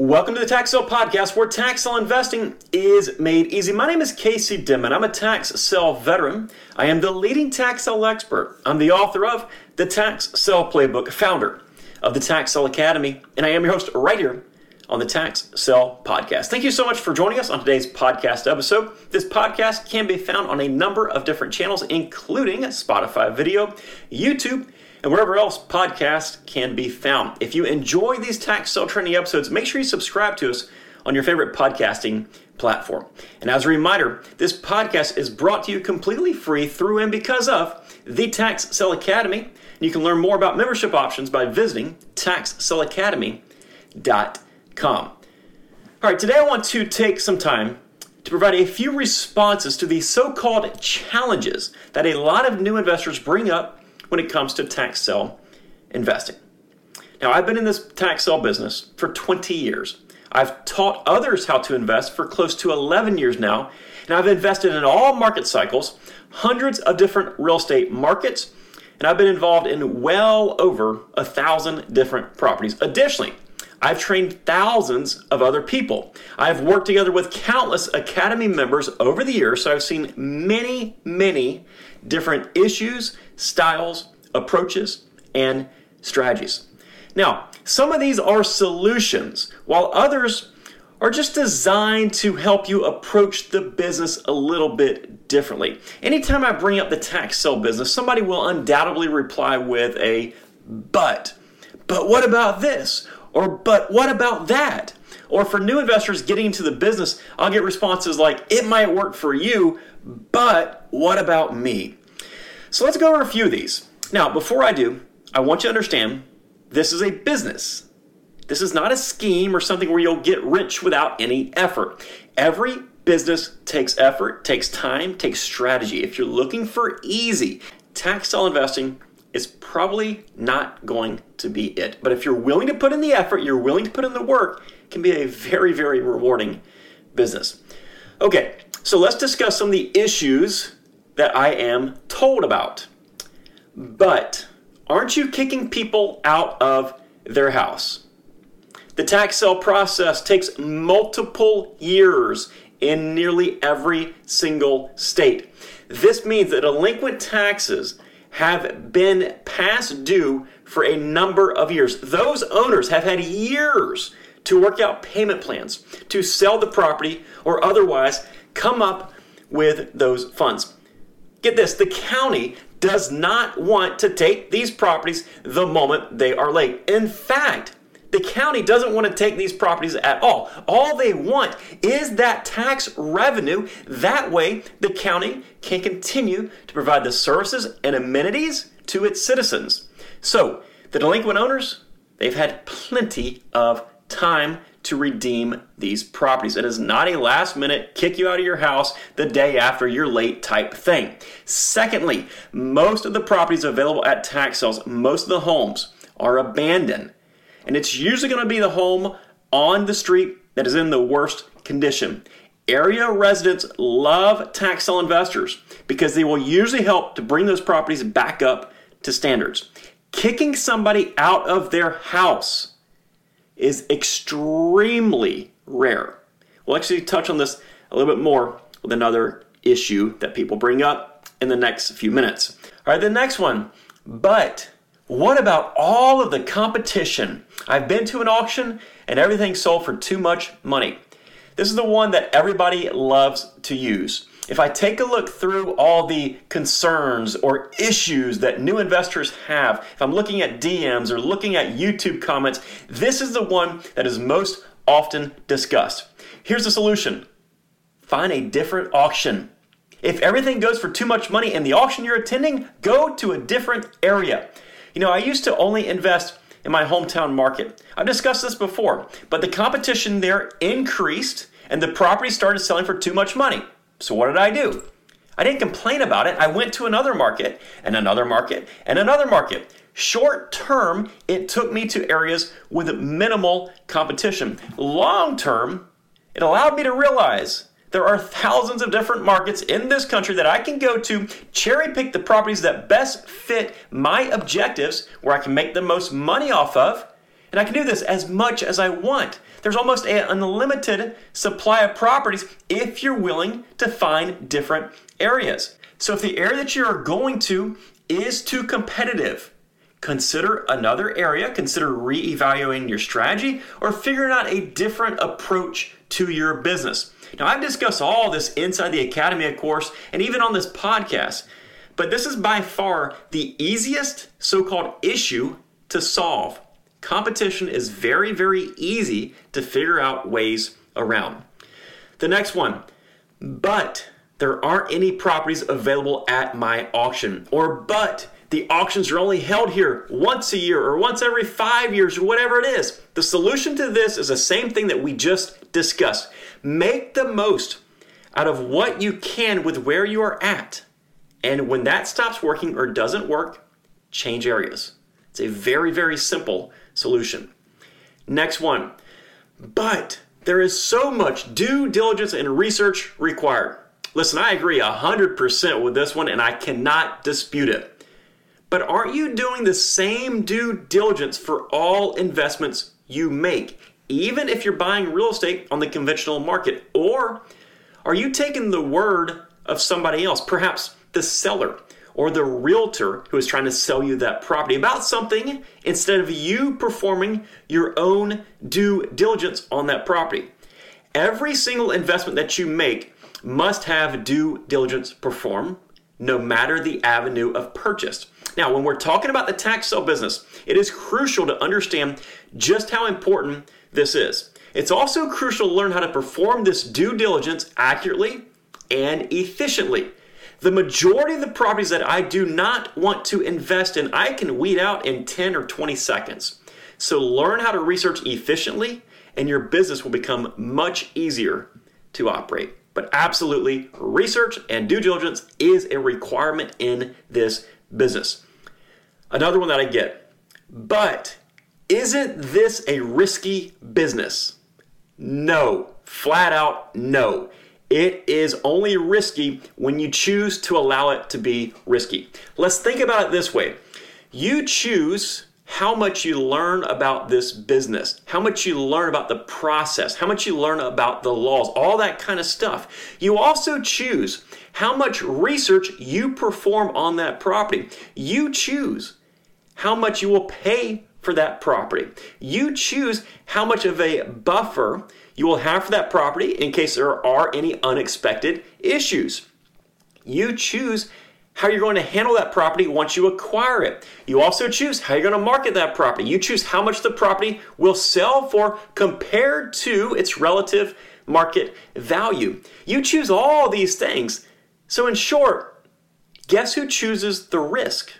Welcome to the Tax Sale Podcast, where tax sale investing is made easy. My name is Casey Denmon. I'm a tax sale veteran. I am the leading tax sale expert. I'm the author of the Tax Sale Playbook, founder of the Tax Sale Academy, and I am your host right here on the Tax Sale Podcast. Thank you so much for joining us on today's podcast episode. This podcast can be found on a number of different channels, including Spotify video, YouTube, and wherever else podcasts can be found. If you enjoy these tax sale training episodes, make sure you subscribe to us on your favorite podcasting platform. And as a reminder, this podcast is brought to you completely free through and because of the Tax Sale Academy. And You can learn more about membership options by visiting taxsaleacademy.com. All right, today I want to take some time to provide a few responses to the so called challenges that a lot of new investors bring up when it comes to tax sale investing. Now, I've been in this tax sale business for 20 years. I've taught others how to invest for close to 11 years now, and I've invested in all market cycles, hundreds of different real estate markets, and I've been involved in well over a thousand different properties. Additionally, I've trained thousands of other people. I've worked together with countless Academy members over the years, so I've seen many, many different issues, styles, approaches, and strategies. Now, some of these are solutions, while others are just designed to help you approach the business a little bit differently. Anytime I bring up the tax sale business, somebody will undoubtedly reply with a but. But what about this? Or but what about that? Or for new investors getting into the business, I'll get responses like, it might work for you, but what about me? So let's go over a few of these. Now, before I do, I want you to understand this is a business. This is not a scheme or something where you'll get rich without any effort. Every business takes effort, takes time, takes strategy. If you're looking for easy, tax sale investing is probably not going to be it. But if you're willing to put in the effort, you're willing to put in the work, it can be a very, very rewarding business. Okay, so let's discuss some of the issues that I am told about. But aren't you kicking people out of their house? The tax sale process takes multiple years in nearly every single state. This means that delinquent taxes have been past due for a number of years. Those owners have had years to work out payment plans, to sell the property, or otherwise come up with those funds. Get this the county does not want to take these properties the moment they are late. In fact, the county doesn't want to take these properties at all. All they want is that tax revenue. That way, the county can continue to provide the services and amenities to its citizens. So, the delinquent owners, they've had plenty of time to redeem these properties. It is not a last minute kick you out of your house the day after you're late type thing. Secondly, most of the properties available at tax sales, most of the homes are abandoned. And it's usually going to be the home on the street that is in the worst condition. Area residents love tax sale investors because they will usually help to bring those properties back up to standards. Kicking somebody out of their house is extremely rare. We'll actually touch on this a little bit more with another issue that people bring up in the next few minutes. All right, the next one. But what about all of the competition? I've been to an auction and everything sold for too much money. This is the one that everybody loves to use. If I take a look through all the concerns or issues that new investors have, if I'm looking at DMs or looking at YouTube comments, this is the one that is most often discussed. Here's the solution find a different auction. If everything goes for too much money in the auction you're attending, go to a different area. You know, I used to only invest in my hometown market. I've discussed this before, but the competition there increased and the property started selling for too much money. So what did I do? I didn't complain about it. I went to another market and another market and another market. Short term, it took me to areas with minimal competition. Long term, it allowed me to realize there are thousands of different markets in this country that I can go to, cherry pick the properties that best fit my objectives, where I can make the most money off of, And I can do this as much as I want. There's almost an unlimited supply of properties if you're willing to find different areas. So if the area that you're going to is too competitive, consider another area, consider re-evaluating your strategy or figuring out a different approach to your business. Now, I've discussed all this inside the Academy, of course, and even on this podcast, but this is by far the easiest so called issue to solve. Competition is very, very easy to figure out ways around. The next one, but there aren't any properties available at my auction, or but the auctions are only held here once a year or once every five years or whatever it is. The solution to this is the same thing that we just discussed. Make the most out of what you can with where you are at. And when that stops working or doesn't work, change areas. It's a very, very simple solution. Next one. But there is so much due diligence and research required. Listen, I agree 100% with this one and I cannot dispute it. But aren't you doing the same due diligence for all investments you make, even if you're buying real estate on the conventional market? Or are you taking the word of somebody else, perhaps the seller or the realtor who is trying to sell you that property about something instead of you performing your own due diligence on that property? Every single investment that you make must have due diligence performed no matter the avenue of purchase. Now, when we're talking about the tax sale business, it is crucial to understand just how important this is. It's also crucial to learn how to perform this due diligence accurately and efficiently. The majority of the properties that I do not want to invest in, I can weed out in 10 or 20 seconds. So learn how to research efficiently, and your business will become much easier to operate. But absolutely, research and due diligence is a requirement in this business. Another one that I get, but isn't this a risky business? No, flat out no. It is only risky when you choose to allow it to be risky. Let's think about it this way you choose how much you learn about this business, how much you learn about the process, how much you learn about the laws, all that kind of stuff. You also choose how much research you perform on that property. You choose how much you will pay for that property. You choose how much of a buffer you will have for that property in case there are any unexpected issues. You choose how you're going to handle that property once you acquire it. You also choose how you're going to market that property. You choose how much the property will sell for compared to its relative market value. You choose all these things. So, in short, guess who chooses the risk?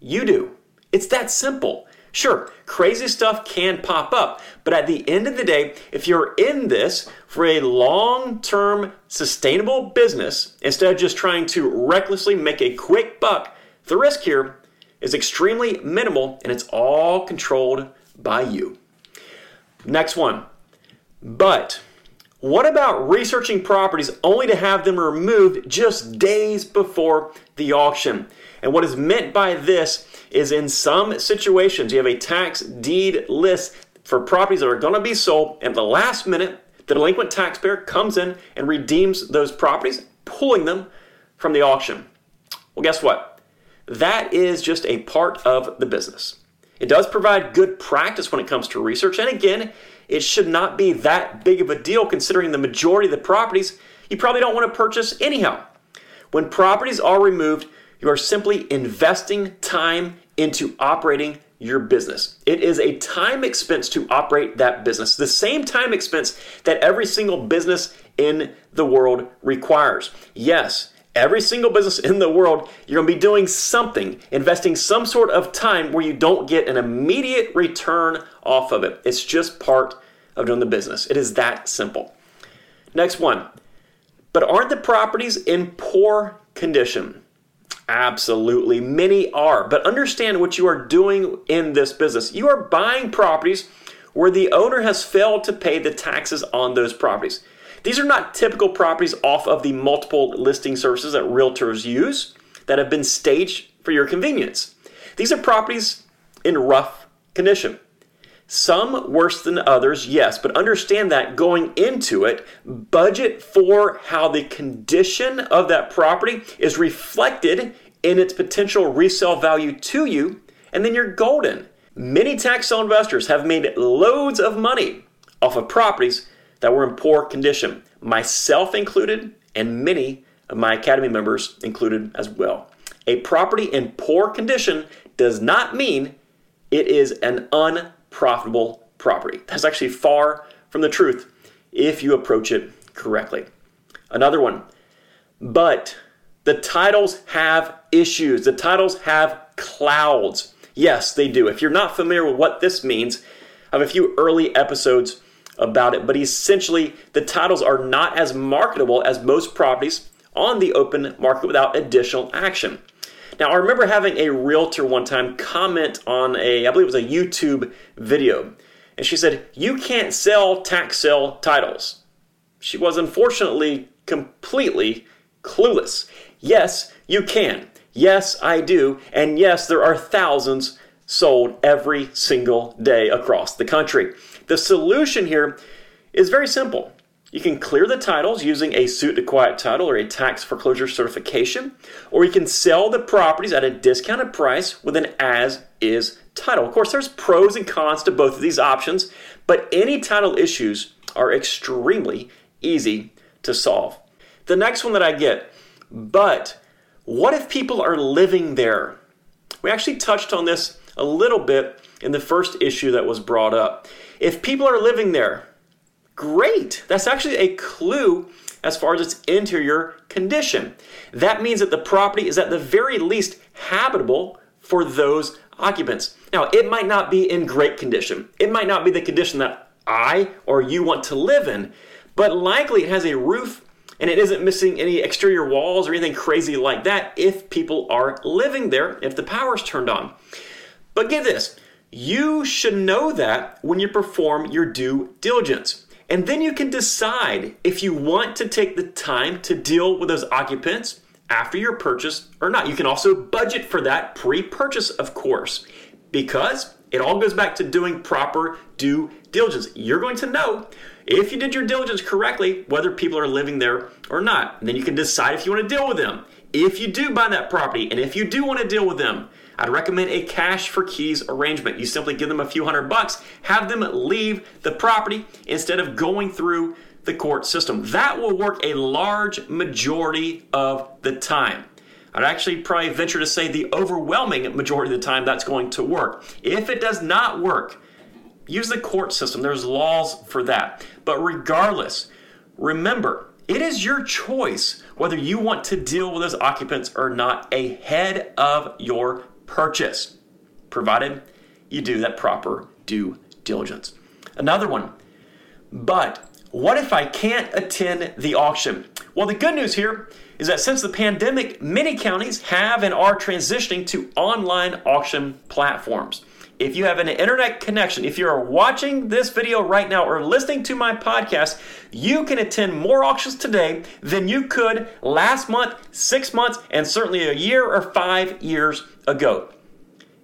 You do. It's that simple. Sure, crazy stuff can pop up, but at the end of the day, if you're in this for a long term sustainable business, instead of just trying to recklessly make a quick buck, the risk here is extremely minimal and it's all controlled by you. Next one. But what about researching properties only to have them removed just days before the auction? And what is meant by this is in some situations you have a tax deed list for properties that are going to be sold, and the last minute, the delinquent taxpayer comes in and redeems those properties, pulling them from the auction. Well, guess what? That is just a part of the business. It does provide good practice when it comes to research, and again, it should not be that big of a deal considering the majority of the properties you probably don't want to purchase anyhow. When properties are removed, you are simply investing time into operating your business. It is a time expense to operate that business, the same time expense that every single business in the world requires. Yes, every single business in the world, you're going to be doing something, investing some sort of time where you don't get an immediate return off of it. It's just part of doing the business. It is that simple. Next one. But aren't the properties in poor condition? Absolutely. Many are. But understand what you are doing in this business. You are buying properties where the owner has failed to pay the taxes on those properties. These are not typical properties off of the multiple listing services that realtors use that have been staged for your convenience. These are properties in rough condition. Some worse than others, yes, but understand that going into it, budget for how the condition of that property is reflected in its potential resale value to you, and then you're golden. Many tax sale investors have made loads of money off of properties that were in poor condition, myself included, and many of my Academy members included as well. A property in poor condition does not mean it is an unprofitable property. That's actually far from the truth if you approach it correctly. Another one, but the titles have issues. The titles have clouds. Yes, they do. If you're not familiar with what this means, I have a few early episodes about it, but essentially the titles are not as marketable as most properties on the open market without additional action. Now, I remember having a realtor one time comment on a, I believe it was a YouTube video, and she said, You can't sell tax sale titles. She was unfortunately completely clueless. Yes, you can. Yes, I do. And yes, there are thousands sold every single day across the country. The solution here is very simple. You can clear the titles using a suit to quiet title or a tax foreclosure certification, or you can sell the properties at a discounted price with an as is title. Of course, there's pros and cons to both of these options, but any title issues are extremely easy to solve. The next one that I get, but what if people are living there? We actually touched on this a little bit in the first issue that was brought up. If people are living there, Great. That's actually a clue as far as its interior condition. That means that the property is at the very least habitable for those occupants. Now, it might not be in great condition. It might not be the condition that I or you want to live in, but likely it has a roof and it isn't missing any exterior walls or anything crazy like that if people are living there, if the power's turned on. But get this, you should know that when you perform your due diligence. And then you can decide if you want to take the time to deal with those occupants after your purchase or not. You can also budget for that pre purchase, of course, because it all goes back to doing proper due diligence. You're going to know if you did your diligence correctly whether people are living there or not. And then you can decide if you want to deal with them. If you do buy that property and if you do want to deal with them, I'd recommend a cash for keys arrangement. You simply give them a few hundred bucks, have them leave the property instead of going through the court system. That will work a large majority of the time. I'd actually probably venture to say the overwhelming majority of the time that's going to work. If it does not work, use the court system. There's laws for that. But regardless, remember, it is your choice whether you want to deal with those occupants or not ahead of your purchase, provided you do that proper due diligence. Another one, but what if I can't attend the auction? Well, the good news here is that since the pandemic, many counties have and are transitioning to online auction platforms. If you have an internet connection, if you're watching this video right now or listening to my podcast, you can attend more auctions today than you could last month, six months, and certainly a year or five years ago.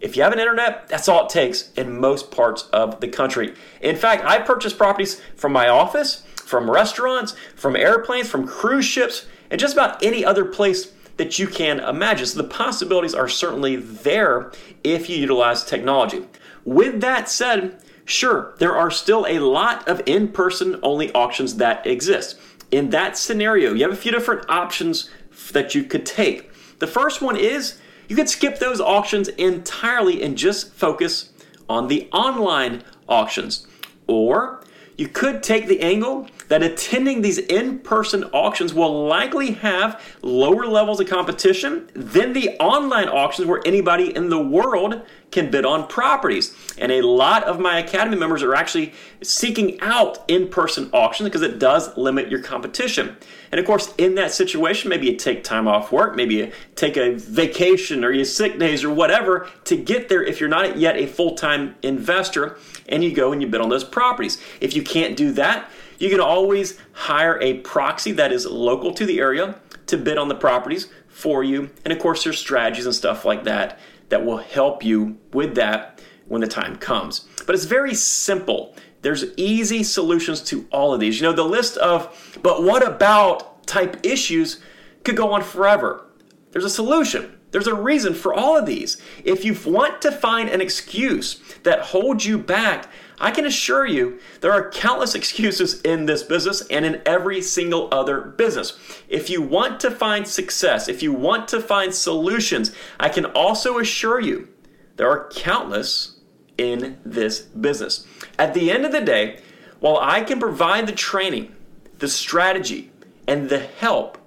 If you have an internet, that's all it takes in most parts of the country. In fact, I purchased properties from my office, from restaurants, from airplanes, from cruise ships, and just about any other place that you can imagine. So the possibilities are certainly there if you utilize technology. With that said, sure, there are still a lot of in person only auctions that exist. In that scenario, you have a few different options that you could take. The first one is you could skip those auctions entirely and just focus on the online auctions. Or you could take the angle that attending these in person auctions will likely have lower levels of competition than the online auctions where anybody in the world can bid on properties. And a lot of my Academy members are actually seeking out in person auctions because it does limit your competition. And of course, in that situation, maybe you take time off work, maybe you take a vacation or you sick days or whatever to get there if you're not yet a full time investor and you go and you bid on those properties. If you can't do that, you can always hire a proxy that is local to the area to bid on the properties for you. And of course, there's strategies and stuff like that that will help you with that when the time comes. But it's very simple. There's easy solutions to all of these. You know, the list of, but what about type issues could go on forever. There's a solution. There's a reason for all of these. If you want to find an excuse that holds you back, I can assure you there are countless excuses in this business and in every single other business. If you want to find success, if you want to find solutions, I can also assure you there are countless in this business. At the end of the day, while I can provide the training, the strategy, and the help,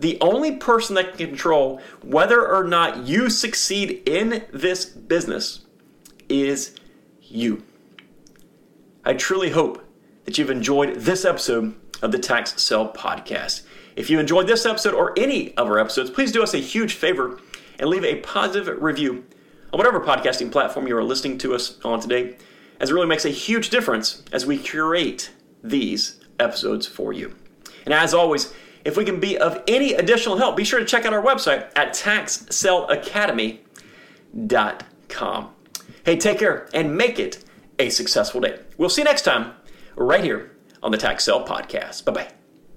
the only person that can control whether or not you succeed in this business is you. I truly hope that you've enjoyed this episode of the Tax Sale Podcast. If you enjoyed this episode or any of our episodes, please do us a huge favor and leave a positive review on whatever podcasting platform you are listening to us on today, as it really makes a huge difference as we curate these episodes for you. And as always, if we can be of any additional help, be sure to check out our website at taxsaleacademy.com. Hey, take care and make it a successful day. We'll see you next time right here on the Tax Sale Podcast. Bye bye.